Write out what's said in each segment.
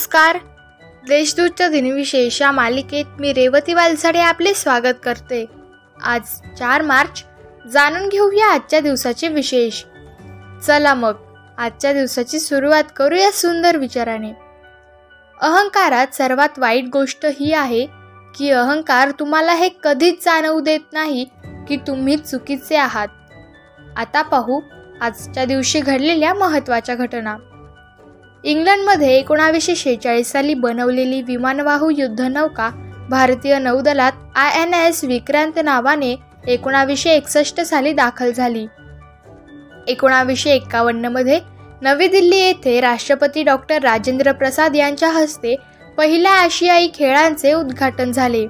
नमस्कार. देशदूतच्या दिनविशेष या मालिकेत मी रेवती वालसाडे आपले स्वागत करते. आज चार मार्च जाणून घेऊया आजच्या दिवसाचे विशेष. चला मग आजच्या दिवसाची सुरुवात करूया सुंदर विचाराने. अहंकारात सर्वात वाईट गोष्ट ही आहे की अहंकार तुम्हाला हे कधीच जाणवू देत नाही की तुम्ही चुकीचे आहात. आता पाहू आजच्या दिवशी घडलेल्या महत्त्वाच्या घटना. इंग्लंडमध्ये एकोणावीसशे शेहेचाळीस साली बनवलेली विमानवाहू युद्धनौका भारतीय नौदलात आय एन एस विक्रांत नावाने एकोणावीसशे एकसष्ट साली दाखल झाली. एकोणावीसशे एक्कावन्नमध्ये नवी दिल्ली येथे राष्ट्रपती डॉक्टर राजेंद्र प्रसाद यांच्या हस्ते पहिल्या आशियाई खेळांचे उद्घाटन झाले.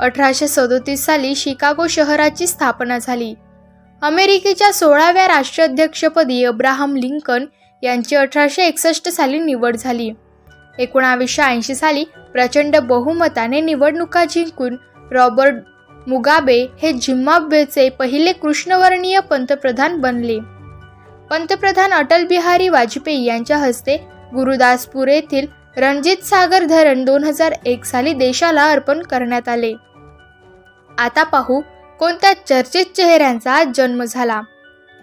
अठराशे सदोतीस साली शिकागो शहराची स्थापना झाली. अमेरिकेच्या सोळाव्या राष्ट्राध्यक्षपदी अब्राहम लिंकन यांची अठराशे एकसष्ट साली निवड झाली. एकोणावीसशे ऐंशी साली प्रचंड बहुमताने निवडणुका जिंकून रॉबर्ट मुगाबे हे झिम्बाब्वेचे पहिले कृष्णवर्णीय पंतप्रधान बनले. पंतप्रधान अटल बिहारी वाजपेयी यांच्या हस्ते गुरुदासपूर येथील रणजित सागर धरण दोन हजार एक साली देशाला अर्पण करण्यात आले. आता पाहू कोणत्या चर्चित चेहऱ्यांचा जन्म झाला.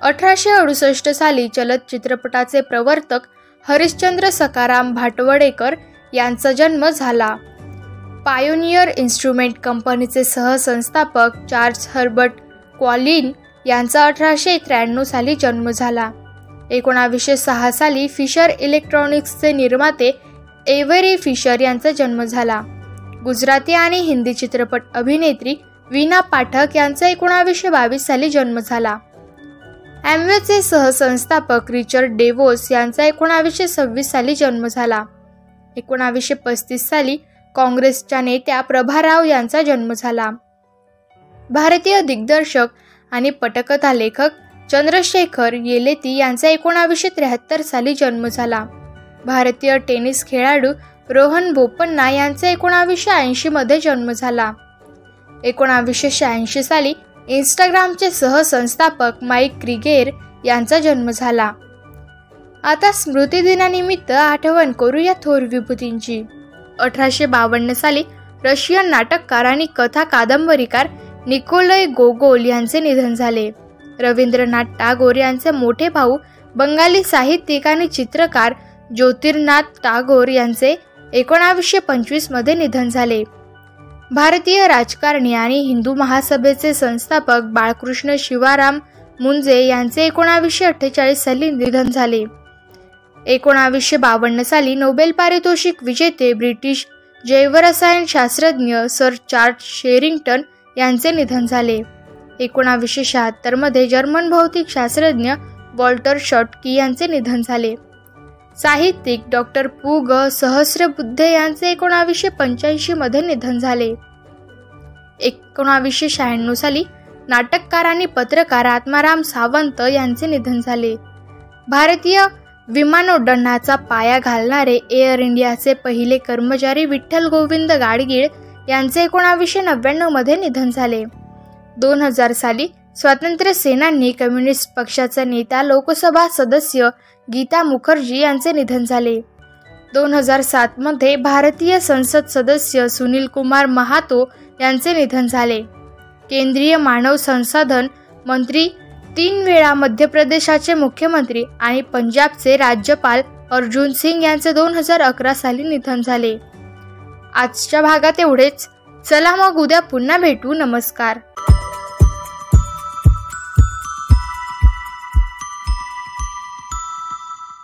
अठराशे अडुसष्ट साली चलत चित्रपटाचे प्रवर्तक हरिश्चंद्र सकाराम भाटवडेकर यांचा जन्म झाला. पायोनियर इन्स्ट्रुमेंट कंपनीचे सहसंस्थापक चार्ल्स हर्बर्ट क्वालिन यांचा अठराशे त्र्याण्णव साली जन्म झाला. एकोणावीसशे सहा साली फिशर इलेक्ट्रॉनिक्सचे निर्माते एव्हरी फिशर यांचा जन्म झाला. गुजराती आणि हिंदी चित्रपट अभिनेत्री वीना पाठक यांचा एकोणावीसशे बावीस साली जन्म झाला. ॲम्वेचे सहसंस्थापक रिचर्ड डेवोस यांचा एकोणावीसशे सव्वीस साली जन्म झाला. एकोणावीसशे पस्तीस साली काँग्रेसच्या नेत्या प्रभाराव यांचा जन्म झाला. भारतीय दिग्दर्शक आणि पटकथा लेखक चंद्रशेखर येलेती यांचा एकोणावीसशे त्र्याहत्तर साली जन्म झाला. भारतीय टेनिस खेळाडू रोहन बोपन्ना यांचा एकोणावीसशे ऐंशीमध्ये जन्म झाला. एकोणावीसशे शहाऐंशी साली इंस्टाग्रामचे सहसंस्थापक माईक क्रिगेर यांचा जन्म झाला. आता स्मृतिदिनानिमित्त आठवण करूया थोर विभूतींची. अठराशे बावन्न साली रशियन नाटककार आणि कथा कादंबरीकार निकोलय गोगोल यांचे निधन झाले. रवींद्रनाथ टागोर यांचे मोठे भाऊ बंगाली साहित्यिक आणि चित्रकार ज्योतिर्नाथ टागोर यांचे एकोणावीसशे पंचवीसमध्ये निधन झाले. भारतीय राजकारणी आणि हिंदू महासभेचे संस्थापक बाळकृष्ण शिवाराम मुंजे यांचे एकोणावीसशे अठ्ठेचाळीस साली निधन झाले. एकोणावीसशे बावन्न साली नोबेल पारितोषिक विजेते ब्रिटिश जैवरसायन शास्त्रज्ञ सर चार्ल्स शेरिंग्टन यांचे निधन झाले. एकोणावीसशे शहात्तरमध्ये जर्मन भौतिक शास्त्रज्ञ वॉल्टर शॉटकी यांचे निधन झाले. साहित्यिक डॉक्टर पु ग सहस्रबुद्धे यांचे एकोणावीसशे पंच्याऐंशीमध्ये निधन झाले. एकोणावीसशे शहाण्णव साली नाटककार आणि पत्रकार आत्माराम सावंत यांचे निधन झाले. भारतीय विमानोड्डाणाचा पाया घालणारे एअर इंडियाचे पहिले कर्मचारी विठ्ठल गोविंद गाडगीळ यांचे एकोणावीसशे नव्याण्णवमध्ये निधन झाले. दोन हजार साली स्वातंत्र्य सेनानी कम्युनिस्ट पक्षाचा नेता लोकसभा सदस्य गीता मुखर्जी यांचे निधन झाले. दोन हजार सातमध्ये भारतीय संसद सदस्य सुनील कुमार महातो यांचे निधन झाले. केंद्रीय मानव संसाधन मंत्री तीन वेळा मध्य प्रदेशाचे मुख्यमंत्री आणि पंजाबचे राज्यपाल अर्जुन सिंग यांचे दोन हजार अकरा साली निधन झाले. आजच्या भागात एवढेच. चला मग उद्या पुन्हा भेटू. नमस्कार.